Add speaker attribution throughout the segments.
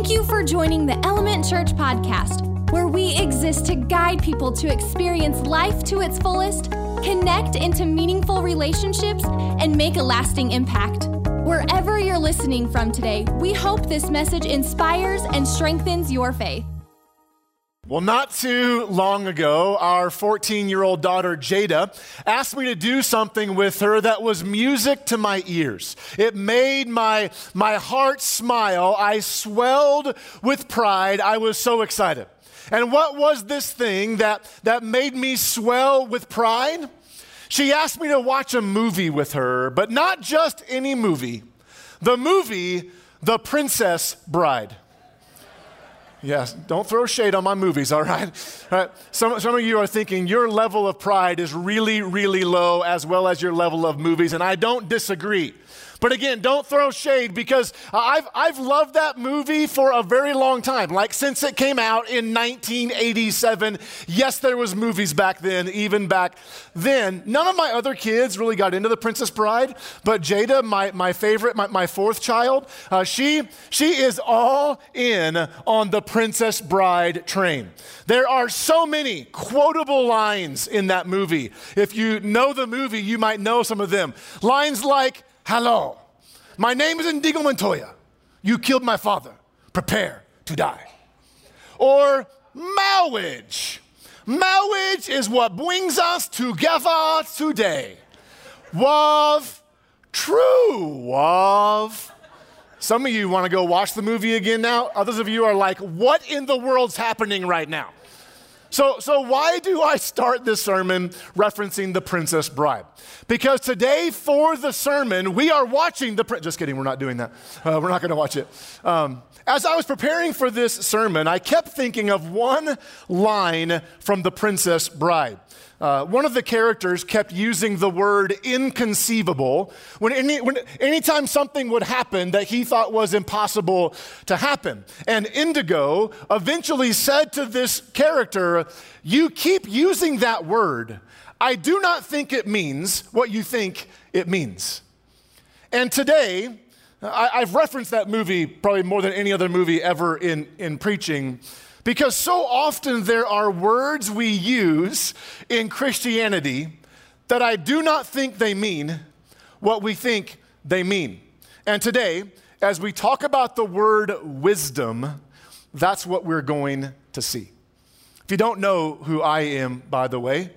Speaker 1: Thank you for joining the Element Church podcast, where we exist to guide people to experience life to its fullest, connect into meaningful relationships, and make a lasting impact. Wherever you're listening from today, we hope this message inspires and strengthens your faith.
Speaker 2: Well, not too long ago, our 14 year old daughter Jada asked me to do something with her that was music to my ears. It made my, my heart smile. I swelled with pride. I was so excited. And what was this thing that, that made me swell with pride? She asked me to watch a movie with her, but not just any movie. The movie, The Princess Bride. Yes, don't throw shade on my movies, all right? All right. Some, some of you are thinking your level of pride is really, really low, as well as your level of movies, and I don't disagree. But again, don't throw shade because I've, I've loved that movie for a very long time. Like since it came out in 1987. Yes, there was movies back then, even back then. None of my other kids really got into The Princess Bride, but Jada, my, my favorite, my, my fourth child, uh, she, she is all in on the Princess Bride train. There are so many quotable lines in that movie. If you know the movie, you might know some of them. Lines like, Hello, my name is Inigo Montoya. You killed my father. Prepare to die. Or marriage. Marriage is what brings us together today. Love, true love. Some of you want to go watch the movie again now. Others of you are like, what in the world's happening right now? So, so why do I start this sermon referencing the Princess Bride? Because today, for the sermon, we are watching the. Just kidding, we're not doing that. Uh, we're not going to watch it. Um, as I was preparing for this sermon, I kept thinking of one line from the Princess Bride. Uh, one of the characters kept using the word inconceivable when, any, when anytime something would happen that he thought was impossible to happen. And Inigo eventually said to this character, You keep using that word. I do not think it means what you think it means. And today, I, have referenced that movie probably more than any other movie ever in, in preaching. Because so often there are words we use in Christianity that I do not think they mean what we think they mean. And today, as we talk about the word wisdom, that's what we're going to see. If you don't know who I am, by the way,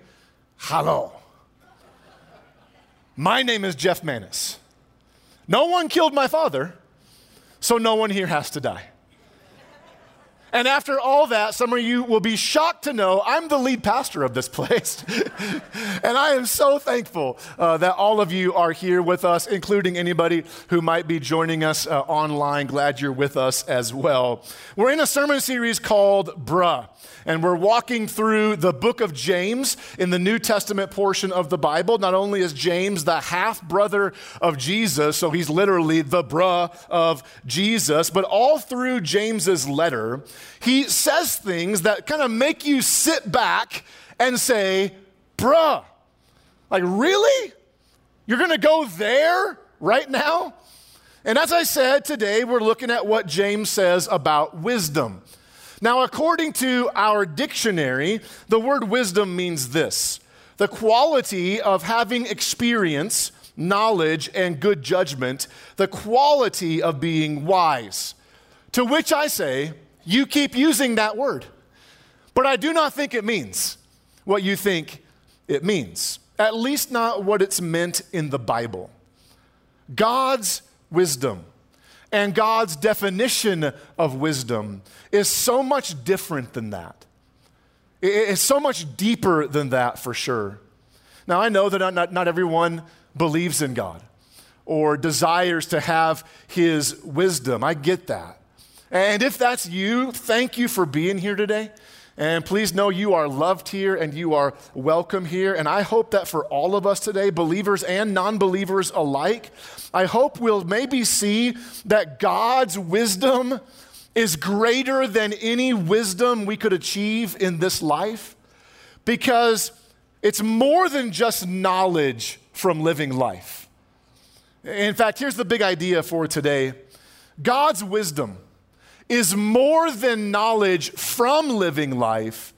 Speaker 2: hello. My name is Jeff Manis. No one killed my father, so no one here has to die. And after all that, some of you will be shocked to know I'm the lead pastor of this place. and I am so thankful uh, that all of you are here with us, including anybody who might be joining us uh, online. Glad you're with us as well. We're in a sermon series called Bruh and we're walking through the book of James in the New Testament portion of the Bible. Not only is James the half brother of Jesus, so he's literally the bruh of Jesus, but all through James's letter, he says things that kind of make you sit back and say, bruh, like, really? You're gonna go there right now? And as I said, today we're looking at what James says about wisdom. Now, according to our dictionary, the word wisdom means this the quality of having experience, knowledge, and good judgment, the quality of being wise. To which I say, you keep using that word, but I do not think it means what you think it means, at least not what it's meant in the Bible. God's wisdom and God's definition of wisdom is so much different than that. It's so much deeper than that for sure. Now, I know that not, not, not everyone believes in God or desires to have his wisdom. I get that. And if that's you, thank you for being here today. And please know you are loved here and you are welcome here. And I hope that for all of us today, believers and non believers alike, I hope we'll maybe see that God's wisdom is greater than any wisdom we could achieve in this life because it's more than just knowledge from living life. In fact, here's the big idea for today God's wisdom is more than knowledge from living life,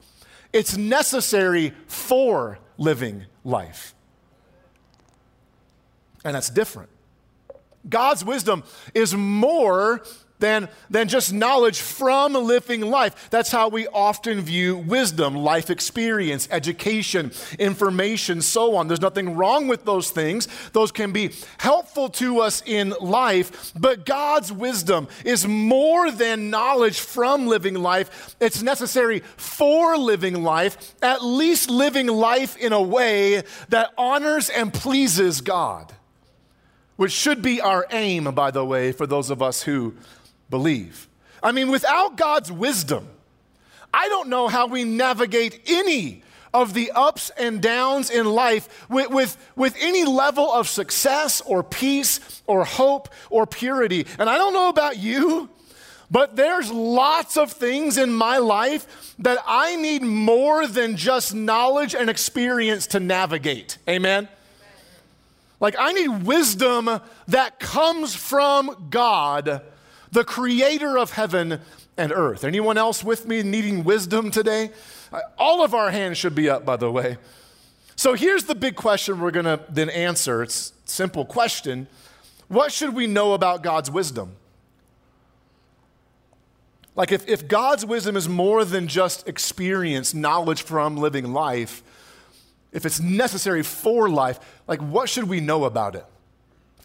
Speaker 2: it's necessary for living life. And that's different. God's wisdom is more than, than just knowledge from living life. That's how we often view wisdom, life experience, education, information, so on. There's nothing wrong with those things. Those can be helpful to us in life, but God's wisdom is more than knowledge from living life. It's necessary for living life, at least living life in a way that honors and pleases God. Which should be our aim, by the way, for those of us who believe. I mean, without God's wisdom, I don't know how we navigate any of the ups and downs in life with, with, with any level of success or peace or hope or purity. And I don't know about you, but there's lots of things in my life that I need more than just knowledge and experience to navigate. Amen? Like, I need wisdom that comes from God the creator of heaven and earth. Anyone else with me needing wisdom today? All of our hands should be up, by the way. So here's the big question we're going to then answer. It's a simple question. What should we know about God's wisdom? Like, if, if God's wisdom is more than just experience, knowledge from living life, if it's necessary for life, like, what should we know about it?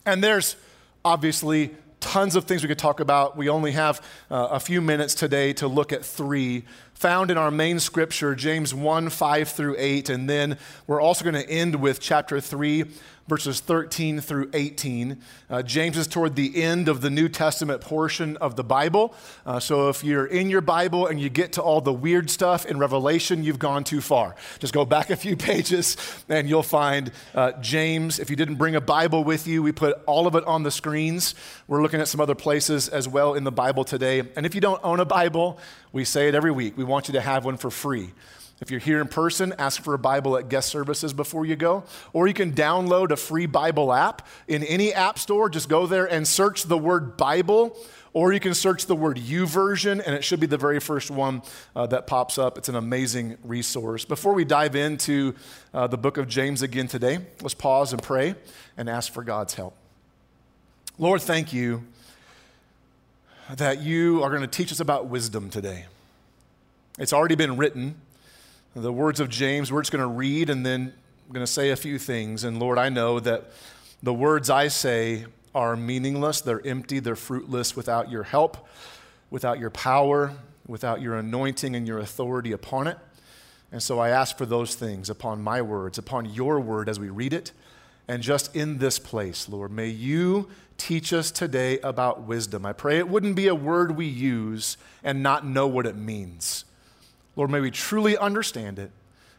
Speaker 2: And there's obviously tons of things we could talk about. We only have uh, a few minutes today to look at three found in our main scripture, James 1 5 through 8. And then we're also going to end with chapter 3, verses 13 through 18. Uh, James is toward the end of the New Testament portion of the Bible. Uh, so if you're in your Bible and you get to all the weird stuff in Revelation, you've gone too far. Just go back a few pages and you'll find uh, James. If you didn't bring a Bible with you, we put all of it on the screens. We're looking at some other places as well in the Bible today. And if you don't own a Bible, we say it every week. We want you to have one for free. If you're here in person, ask for a Bible at guest services before you go. Or you can download a free Bible app in any app store. Just go there and search the word Bible. Or you can search the word U YouVersion, and it should be the very first one uh, that pops up. It's an amazing resource. Before we dive into uh, the book of James again today, let's pause and pray and ask for God's help. Lord, thank you that you are going to teach us about wisdom today. It's already been written the words of James. We're just going to read and then I'm going to say a few things. And Lord, I know that the words I say are meaningless, they're empty, they're fruitless without your help, without your power, without your anointing and your authority upon it. And so I ask for those things upon my words, upon your word as we read it. And just in this place, Lord, may you teach us today about wisdom. I pray it wouldn't be a word we use and not know what it means. Lord, may we truly understand it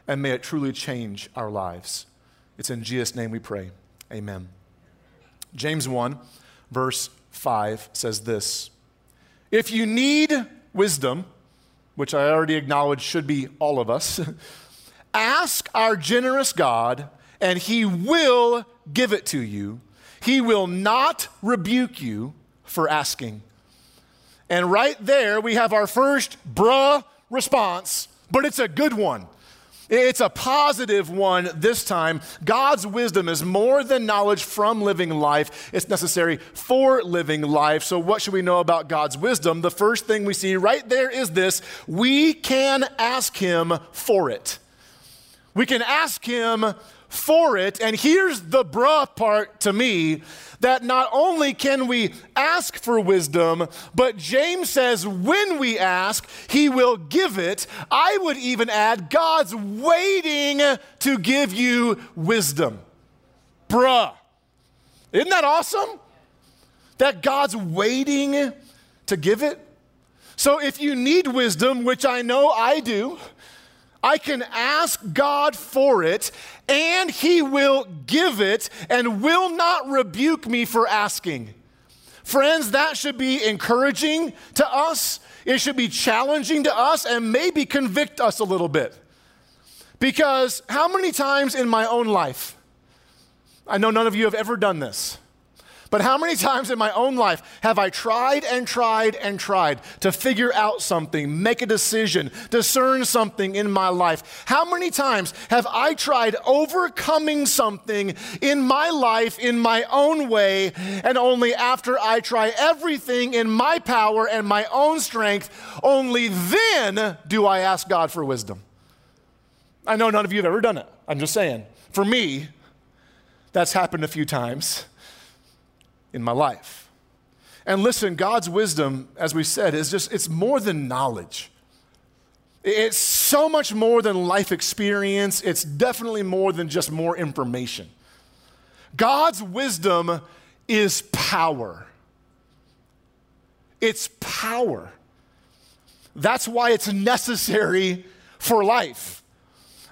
Speaker 2: and may it truly change our lives. It's in Jesus' name we pray. Amen. James 1, verse 5 says this If you need wisdom, which I already acknowledge should be all of us, ask our generous God, and he will give it to you. He will not rebuke you for asking. And right there, we have our first bruh response, but it's a good one. It's a positive one this time. God's wisdom is more than knowledge from living life, it's necessary for living life. So, what should we know about God's wisdom? The first thing we see right there is this we can ask Him for it. We can ask Him for it. And here's the bruh part to me that not only can we ask for wisdom, but James says when we ask, he will give it. I would even add, God's waiting to give you wisdom. Bruh. Isn't that awesome? That God's waiting to give it? So if you need wisdom, which I know I do, I can ask God for it, and He will give it and will not rebuke me for asking. Friends, that should be encouraging to us. It should be challenging to us and maybe convict us a little bit. Because how many times in my own life, I know none of you have ever done this, But how many times in my own life have I tried and tried and tried to figure out something, make a decision, discern something in my life? How many times have I tried overcoming something in my life in my own way, and only after I try everything in my power and my own strength, only then do I ask God for wisdom? I know none of you have ever done it. I'm just saying. For me, that's happened a few times in my life. And listen, God's wisdom, as we said, is just, it's more than knowledge. It's so much more than life experience. It's definitely more than just more information. God's wisdom is power. It's power. That's why it's necessary for life.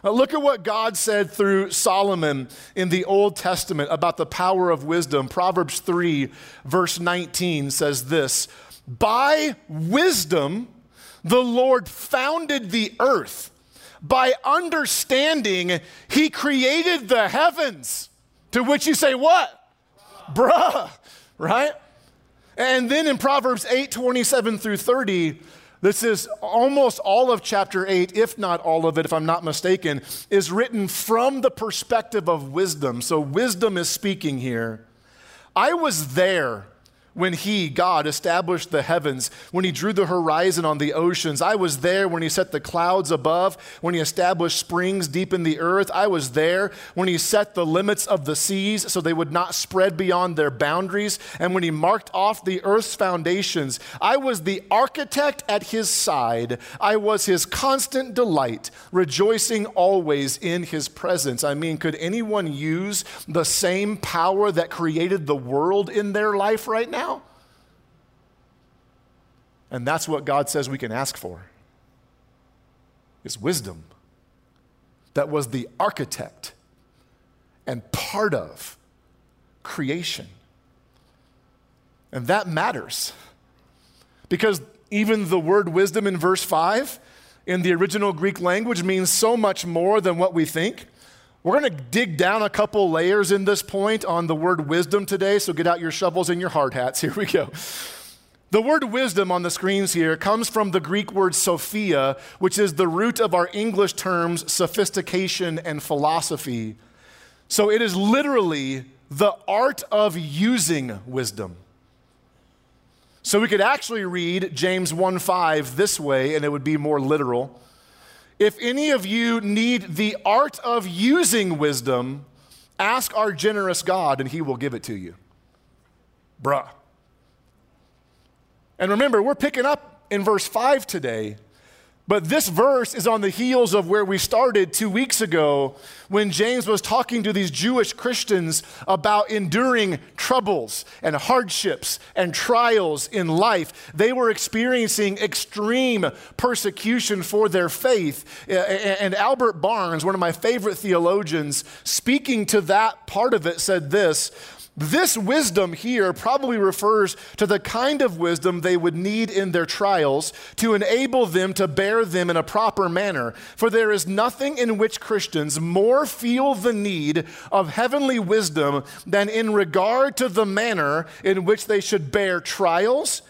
Speaker 2: Uh, look at what God said through Solomon in the Old Testament about the power of wisdom. Proverbs 3, verse 19 says this By wisdom, the Lord founded the earth. By understanding, he created the heavens. To which you say, What? Bruh, right? And then in Proverbs 8, 27 through 30, this is almost all of chapter 8, if not all of it, if I'm not mistaken, is written from the perspective of wisdom. So wisdom is speaking here. I was there when he, God, established the heavens, when he drew the horizon on the oceans. I was there when he set the clouds above, when he established springs deep in the earth. I was there when he set the limits of the seas so they would not spread beyond their boundaries, and when he marked off the earth's foundations. I was the architect at his side. I was his constant delight, rejoicing always in his presence. I mean, could anyone use the same power that created the world in their life right now? And that's what God says we can ask for is wisdom that was the architect and part of creation. And that matters. Because even the word wisdom in verse 5 in the original Greek language means so much more than what we think. We're going to dig down a couple layers in this point on the word wisdom today, so get out your shovels and your hard hats. Here we go. The word wisdom on the screens here comes from the Greek word sophia, which is the root of our English terms sophistication and philosophy. So it is literally the art of using wisdom. So we could actually read James 1:5 this way and it would be more literal. If any of you need the art of using wisdom, ask our generous God and he will give it to you. Bruh. And remember, we're picking up in verse 5 today but this verse is on the heels of where we started two weeks ago when James was talking to these Jewish Christians about enduring troubles and hardships and trials in life. They were experiencing extreme persecution for their faith. And Albert Barnes, one of my favorite theologians, speaking to that part of it, said this this wisdom here probably refers to the kind of wisdom they would need in their trials to enable them to bear them in a proper manner. For there is nothing in which Christians more feel the need of heavenly wisdom than in regard to the manner in which they should bear trials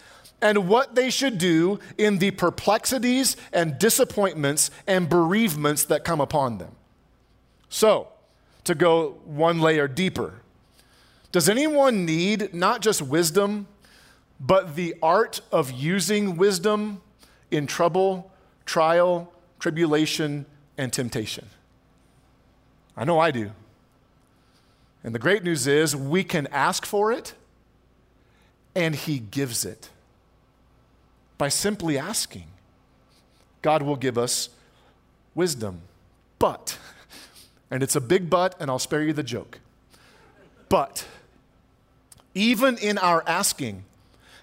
Speaker 2: and what they should do in the perplexities and disappointments and bereavements that come upon them. So, to go one layer deeper, does anyone need not just wisdom, but the art of using wisdom in trouble, trial, tribulation, and temptation? I know I do. And the great news is we can ask for it, and He gives it. By simply asking, God will give us wisdom. But, and it's a big but, and I'll spare you the joke. But, even in our asking,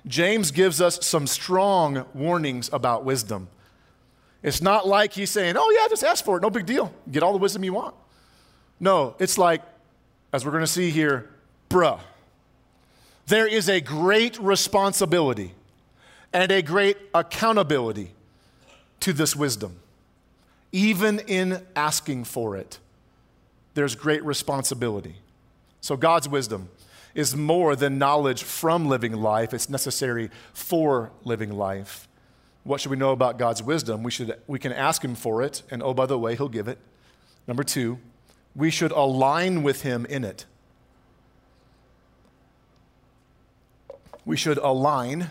Speaker 2: James gives us some strong warnings about wisdom. It's not like he's saying, oh, yeah, just ask for it, no big deal. Get all the wisdom you want. No, it's like, as we're going to see here, bruh, there is a great responsibility and a great accountability to this wisdom. Even in asking for it, there's great responsibility. So, God's wisdom is more than knowledge from living life, it's necessary for living life. What should we know about God's wisdom? We, should, we can ask Him for it, and oh, by the way, He'll give it. Number two, we should align with Him in it. We should align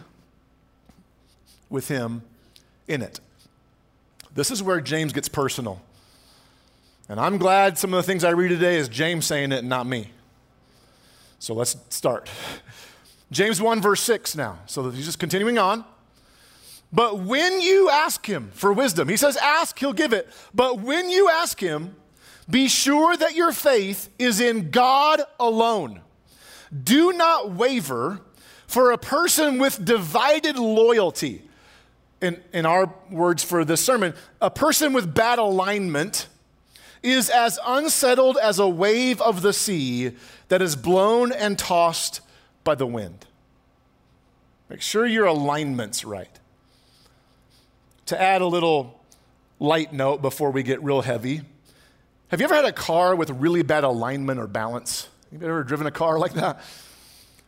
Speaker 2: with Him in it. This is where James gets personal. And I'm glad some of the things I read today is James saying it and not me. So let's start. James 1, verse 6 now. So he's just continuing on. But when you ask him for wisdom, he says, ask, he'll give it. But when you ask him, be sure that your faith is in God alone. Do not waver, for a person with divided loyalty, in, in our words for this sermon, a person with bad alignment is as unsettled as a wave of the sea that is blown and tossed by the wind. Make sure your alignment's right. To add a little light note before we get real heavy, have you ever had a car with really bad alignment or balance? You ever driven a car like that?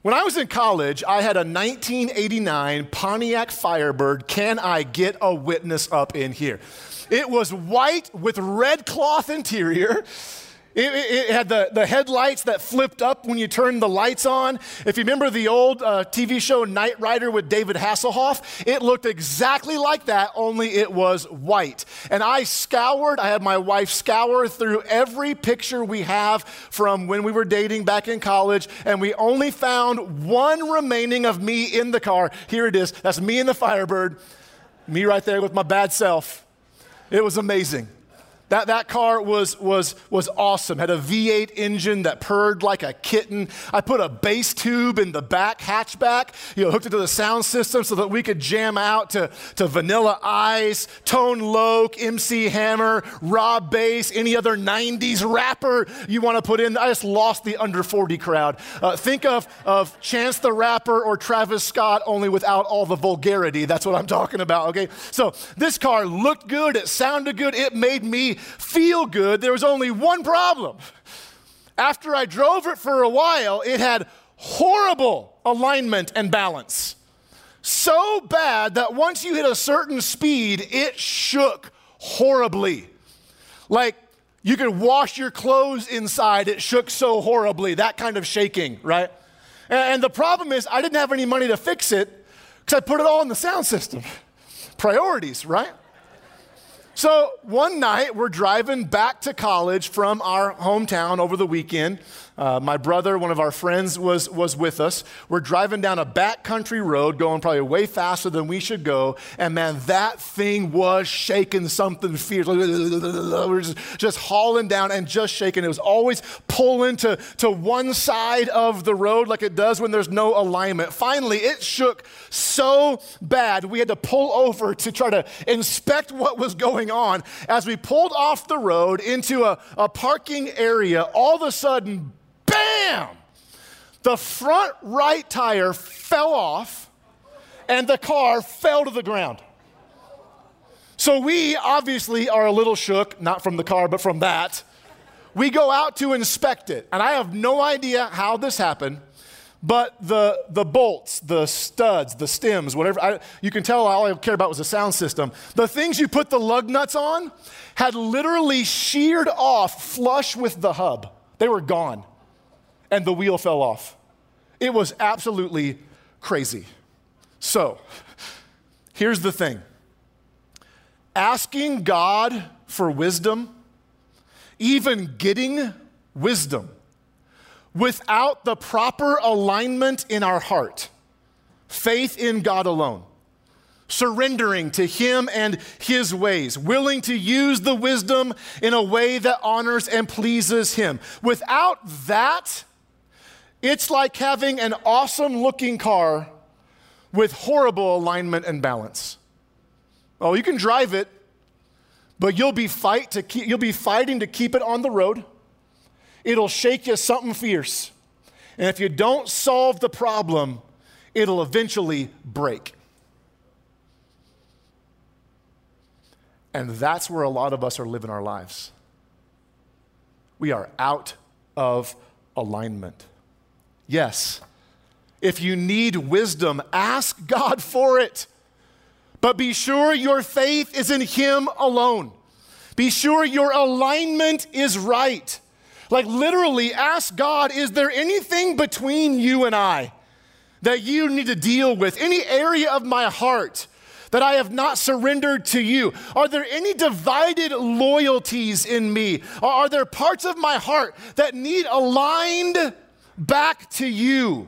Speaker 2: When I was in college, I had a 1989 Pontiac Firebird. Can I get a witness up in here? It was white with red cloth interior. It, it, had the, the headlights that flipped up when you turned the lights on. If you remember the old uh, TV show Knight Rider with David Hasselhoff, it looked exactly like that, only it was white. And I scoured, I had my wife scour through every picture we have from when we were dating back in college, and we only found one remaining of me in the car. Here it is. That's me in the Firebird, me right there with my bad self. It was amazing. That, that car was, was, was awesome. Had a V8 engine that purred like a kitten. I put a bass tube in the back hatchback, you know, hooked it to the sound system so that we could jam out to, to Vanilla Ice, Tone Loc, MC Hammer, Rob Base, any other 90s rapper you want to put in. I just lost the under 40 crowd. Uh, think of, of Chance the Rapper or Travis Scott, only without all the vulgarity. That's what I'm talking about, okay? So this car looked good, it sounded good, it made me feel good. There was only one problem. After I drove it for a while, it had horrible alignment and balance. So bad that once you hit a certain speed, it shook horribly. Like you could wash your clothes inside, it shook so horribly, that kind of shaking, right? And the problem is, I didn't have any money to fix it because I put it all in the sound system. Priorities, right? So one night, we're driving back to college from our hometown over the weekend. Uh, my brother, one of our friends, was, was with us. We're driving down a backcountry road, going probably way faster than we should go. And man, that thing was shaking something fierce. We're just, just hauling down and just shaking. It was always pulling to, to one side of the road like it does when there's no alignment. Finally, it shook so bad, we had to pull over to try to inspect what was going on. As we pulled off the road into a, a parking area, all of a sudden, bam! The front right tire fell off and the car fell to the ground. So we obviously are a little shook, not from the car, but from that. We go out to inspect it, and I have no idea how this happened, but the, the bolts, the studs, the stems, whatever, I, you can tell all I cared about was the sound system. The things you put the lug nuts on had literally sheared off flush with the hub. They were gone and the wheel fell off. It was absolutely crazy. So, here's the thing asking God for wisdom, even getting wisdom, without the proper alignment in our heart, faith in God alone, surrendering to Him and His ways, willing to use the wisdom in a way that honors and pleases Him. Without that, it's like having an awesome looking car with horrible alignment and balance. Oh, you can drive it, but you'll be fight to keep, you'll be fighting to keep it on the road. It'll shake you something fierce. And if you don't solve the problem, it'll eventually break. And that's where a lot of us are living our lives. We are out of alignment Yes. If you need wisdom, ask God for it. But be sure your faith is in Him alone. Be sure your alignment is right. Like, literally, ask God, is there anything between you and I that you need to deal with? Any area of my heart that I have not surrendered to you? Are there any divided loyalties in me? Are there parts of my heart that need aligned back to you?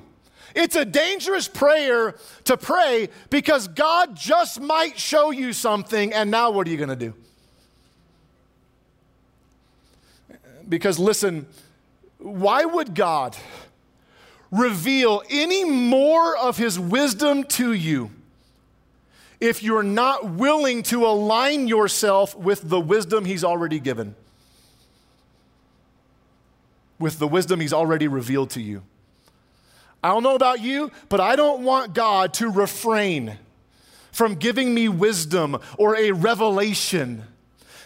Speaker 2: It's a dangerous prayer to pray because God just might show you something, and now what are you going to do? Because listen, why would God reveal any more of his wisdom to you if you're not willing to align yourself with the wisdom he's already given? With the wisdom he's already revealed to you. I don't know about you, but I don't want God to refrain from giving me wisdom or a revelation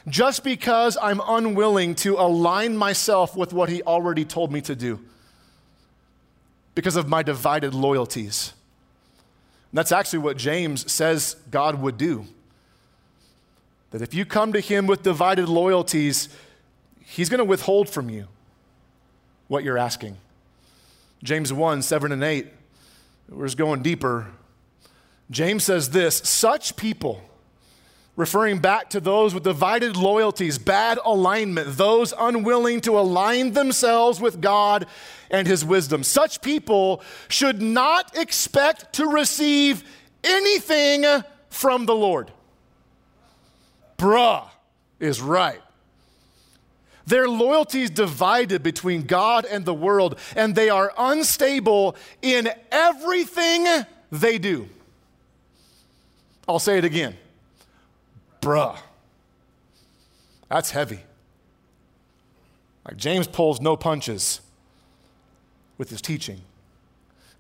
Speaker 2: just because I'm unwilling to align myself with what He already told me to do because of my divided loyalties. And that's actually what James says God would do. That if you come to Him with divided loyalties, He's going to withhold from you what you're asking. James 1 7 and 8. We're just going deeper. James says this such people, referring back to those with divided loyalties, bad alignment, those unwilling to align themselves with God and His wisdom, such people should not expect to receive anything from the Lord. Bruh is right. Their loyalty is divided between God and the world, and they are unstable in everything they do. I'll say it again. Bruh. That's heavy. Like James pulls no punches with his teaching.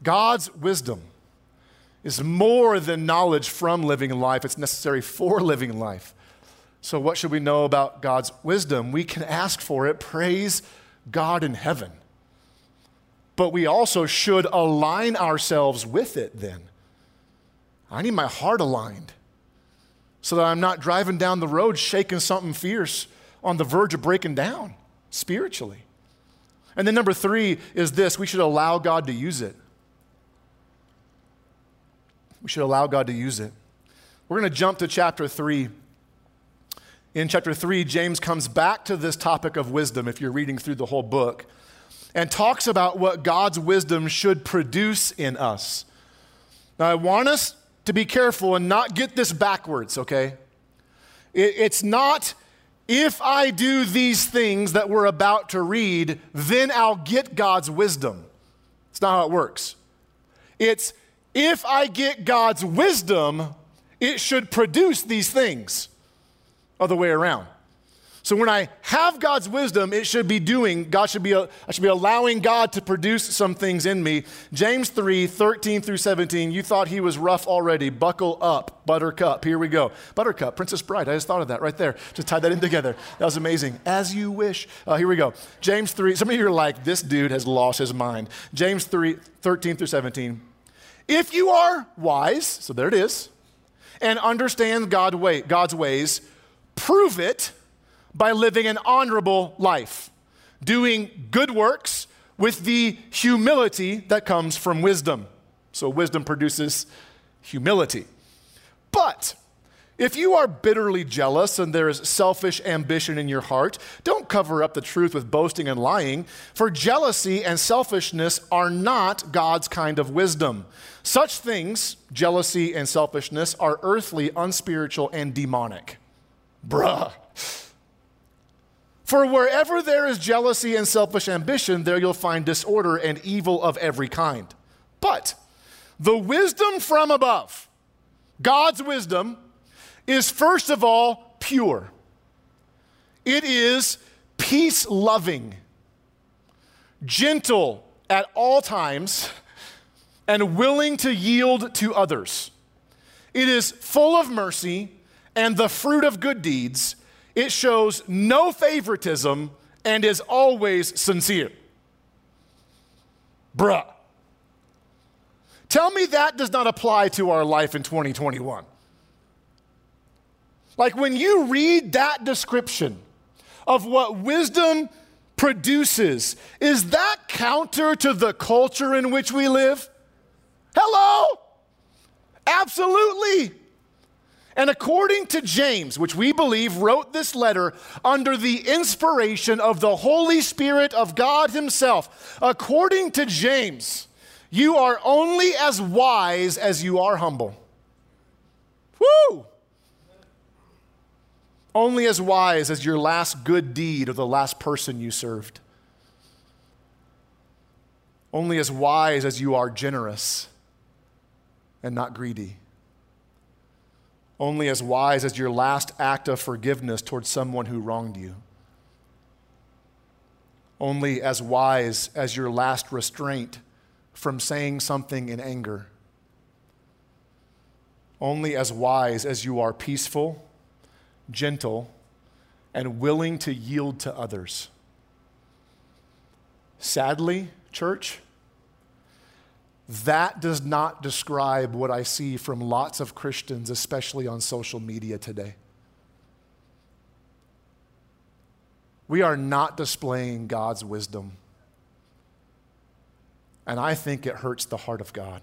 Speaker 2: God's wisdom is more than knowledge from living life, it's necessary for living life. So, what should we know about God's wisdom? We can ask for it. Praise God in heaven. But we also should align ourselves with it then. I need my heart aligned so that I'm not driving down the road shaking something fierce on the verge of breaking down spiritually. And then number three is this we should allow God to use it. We should allow God to use it. We're going to jump to chapter three in chapter 3, James comes back to this topic of wisdom, if you're reading through the whole book, and talks about what God's wisdom should produce in us. Now, I want us to be careful and not get this backwards, okay? it's not if I do these things that we're about to read, then I'll get God's wisdom. It's not how it works. It's if I get God's wisdom, it should produce these things other way around. So when I have God's wisdom, it should be doing, God should be, I should be allowing God to produce some things in me. James 3, 13 through 17, you thought he was rough already. Buckle up, buttercup. Here we go. Buttercup, Princess Bride. I just thought of that right there. Just tied that in together. That was amazing. As you wish. Uh, here we go. James 3, some of you are like, this dude has lost his mind. James 3, 13 through 17. If you are wise, so there it is, and understand God way, God's ways, prove it by living an honorable life, doing good works with the humility that comes from wisdom. So, wisdom produces humility. But if you are bitterly jealous and there is selfish ambition in your heart, don't cover up the truth with boasting and lying, for jealousy and selfishness are not God's kind of wisdom. Such things, jealousy and selfishness, are earthly, unspiritual, and demonic. Bruh. For wherever there is jealousy and selfish ambition, there you'll find disorder and evil of every kind. But the wisdom from above, God's wisdom, is first of all pure. It is peace loving, gentle at all times, and willing to yield to others. It is full of mercy and the fruit of good deeds, it shows no favoritism and is always sincere. Bruh. Tell me that does not apply to our life in 2021. Like when you read that description of what wisdom produces, is that counter to the culture in which we live? Hello? Absolutely. And according to James, which we believe wrote this letter under the inspiration of the Holy Spirit of God Himself, according to James, you are only as wise as you are humble. Woo! Only as wise as your last good deed or the last person you served. Only as wise as you are generous and not greedy. Only as wise as your last act of forgiveness towards someone who wronged you. Only as wise as your last restraint from saying something in anger. Only as wise as you are peaceful, gentle, and willing to yield to others. Sadly, church, that does not describe what I see from lots of Christians, especially on social media today. We are not displaying God's wisdom. And I think it hurts the heart of God.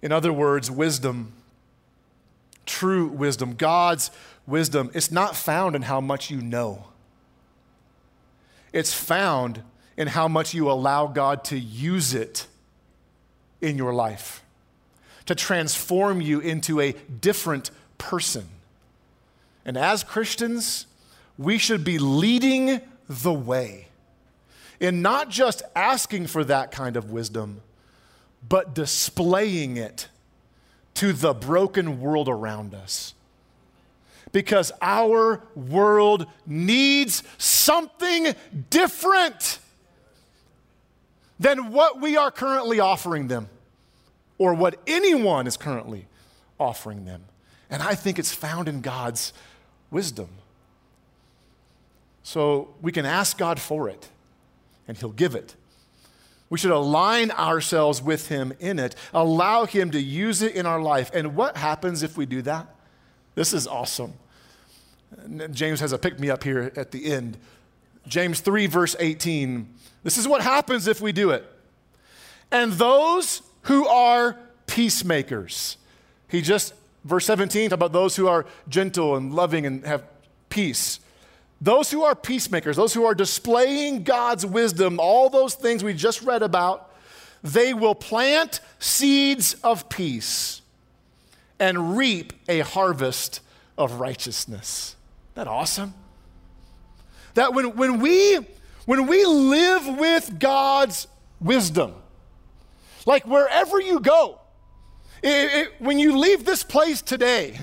Speaker 2: In other words, wisdom, true wisdom, God's wisdom, it's not found in how much you know. It's found in how much you allow God to use it in your life, to transform you into a different person. And as Christians, we should be leading the way in not just asking for that kind of wisdom, but displaying it to the broken world around us. Because our world needs something different than what we are currently offering them or what anyone is currently offering them. And I think it's found in God's wisdom. So we can ask God for it and He'll give it. We should align ourselves with Him in it, allow Him to use it in our life. And what happens if we do that? This is awesome. James has a pick me up here at the end. James 3, verse 18. This is what happens if we do it. And those who are peacemakers. He just, verse 17, about those who are gentle and loving and have peace. Those who are peacemakers, those who are displaying God's wisdom, all those things we just read about, they will plant seeds of peace and reap a harvest of righteousness. Isn't that awesome? That when, when, we, when we live with God's wisdom, like wherever you go, it, it, when you leave this place today,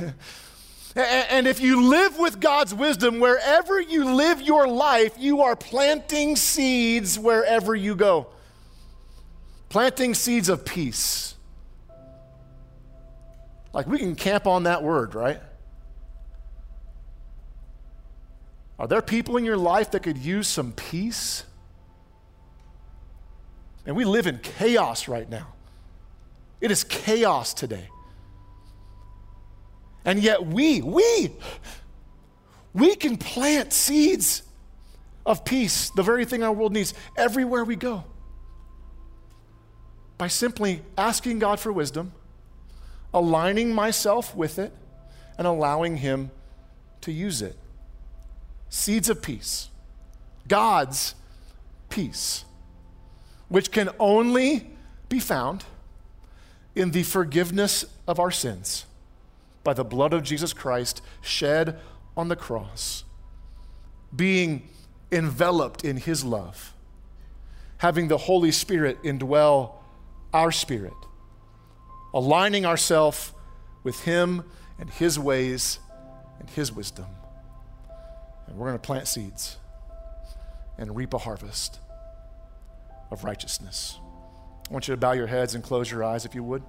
Speaker 2: and if you live with God's wisdom, wherever you live your life, you are planting seeds wherever you go. Planting seeds of peace. Like we can camp on that word, right? Are there people in your life that could use some peace? And we live in chaos right now. It is chaos today. And yet we, we, we can plant seeds of peace, the very thing our world needs, everywhere we go. By simply asking God for wisdom, aligning myself with it, and allowing Him to use it. Seeds of peace. God's peace, which can only be found in the forgiveness of our sins by the blood of Jesus Christ shed on the cross, being enveloped in his love, having the Holy Spirit indwell our spirit, aligning ourselves with him and his ways and his wisdom. And we're going to plant seeds and reap a harvest of righteousness. I want you to bow your heads and close your eyes if you would.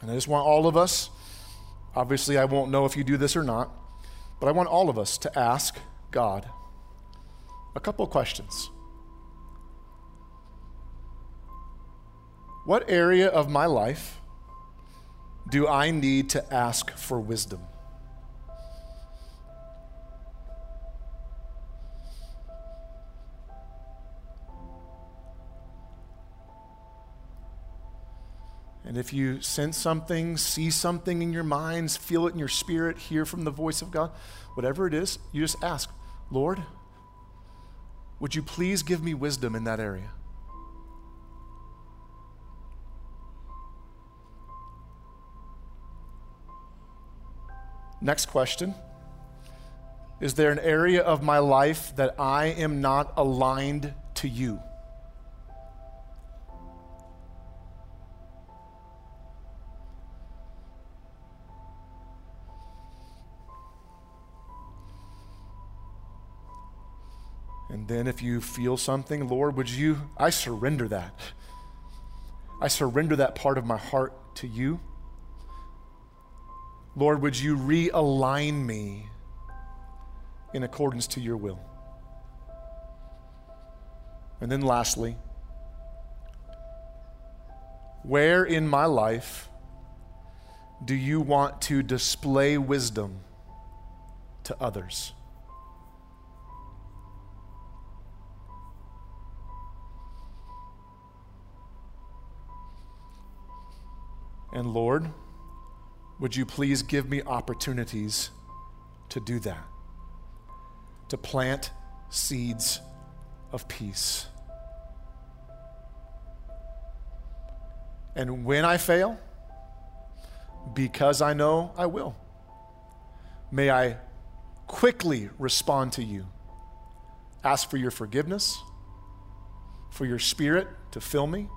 Speaker 2: And I just want all of us, obviously, I won't know if you do this or not, but I want all of us to ask God, a couple of questions. What area of my life do I need to ask for wisdom? And if you sense something, see something in your minds, feel it in your spirit, hear from the voice of God, whatever it is, you just ask, Lord, would you please give me wisdom in that area? Next question Is there an area of my life that I am not aligned to you? And then if you feel something, Lord, would you, I surrender that. I surrender that part of my heart to you. Lord, would you realign me in accordance to your will? And then lastly, where in my life do you want to display wisdom to others? And Lord, would you please give me opportunities to do that? To plant seeds of peace. And when I fail, because I know I will, may I quickly respond to you. Ask for your forgiveness, for your spirit to fill me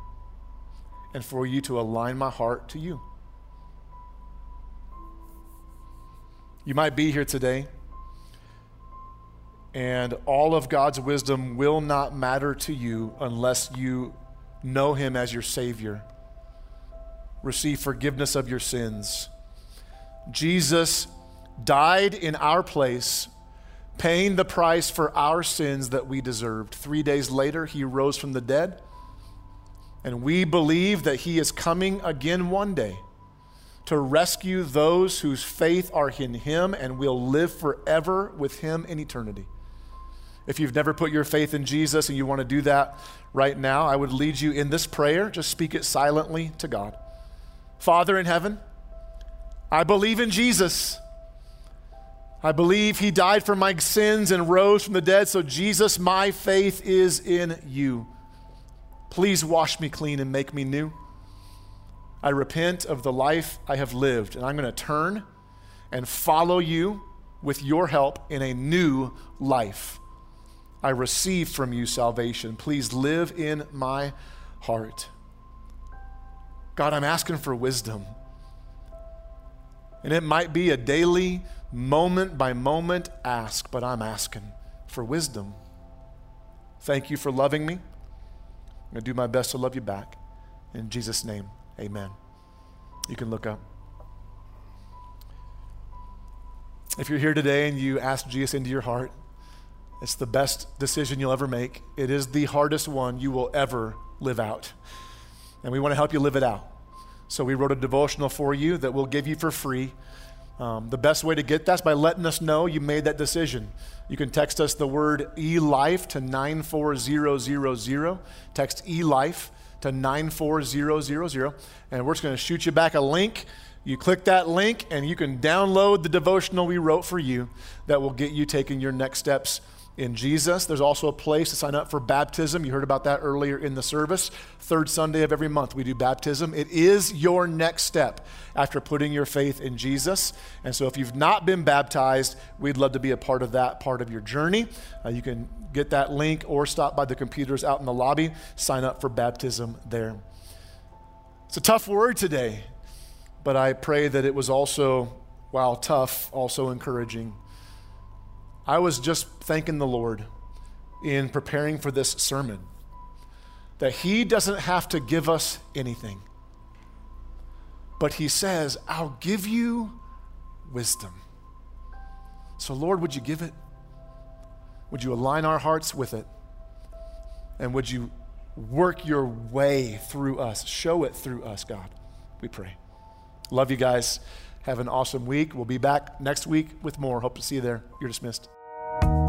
Speaker 2: and for you to align my heart to you. You might be here today, and all of God's wisdom will not matter to you unless you know Him as your Savior, receive forgiveness of your sins. Jesus died in our place, paying the price for our sins that we deserved. Three days later, He rose from the dead and we believe that He is coming again one day to rescue those whose faith are in Him and will live forever with Him in eternity. If you've never put your faith in Jesus and you want to do that right now, I would lead you in this prayer. Just speak it silently to God. Father in heaven, I believe in Jesus. I believe he died for my sins and rose from the dead. So, Jesus, my faith is in you. Please wash me clean and make me new. I repent of the life I have lived, and I'm going to turn and follow you with your help in a new life. I receive from you salvation. Please live in my heart. God, I'm asking for wisdom. And it might be a daily, moment by moment ask, but I'm asking for wisdom. Thank you for loving me. I'm going to do my best to love you back. In Jesus' name, amen. You can look up. If you're here today and you ask Jesus into your heart, it's the best decision you'll ever make. It is the hardest one you will ever live out. And we want to help you live it out. So we wrote a devotional for you that we'll give you for free. Um, the best way to get that is by letting us know you made that decision. You can text us the word eLife to 94000. Text eLife to 94000. And we're just going to shoot you back a link. You click that link and you can download the devotional we wrote for you that will get you taking your next steps in Jesus. There's also a place to sign up for baptism. You heard about that earlier in the service. Third Sunday of every month, we do baptism. It is your next step after putting your faith in Jesus. And so, if you've not been baptized, we'd love to be a part of that part of your journey. Uh, you can get that link or stop by the computers out in the lobby, sign up for baptism there. It's a tough word today, but I pray that it was also, while tough, also encouraging. I was just thanking the Lord in preparing for this sermon that He doesn't have to give us anything, but He says, I'll give you wisdom. So, Lord, would you give it? Would you align our hearts with it? And would you work your way through us? Show it through us, God. We pray. Love you guys. Have an awesome week. We'll be back next week with more. Hope to see you there. You're dismissed.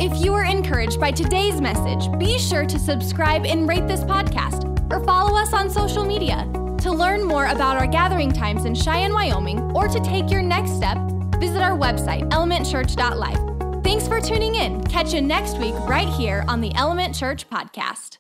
Speaker 1: If you were encouraged by today's message, be sure to subscribe and rate this podcast or follow us on social media. To learn more about our gathering times in Cheyenne, Wyoming, or to take your next step, visit our website, elementchurch.life. Thanks for tuning in. Catch you next week right here on the Element Church Podcast.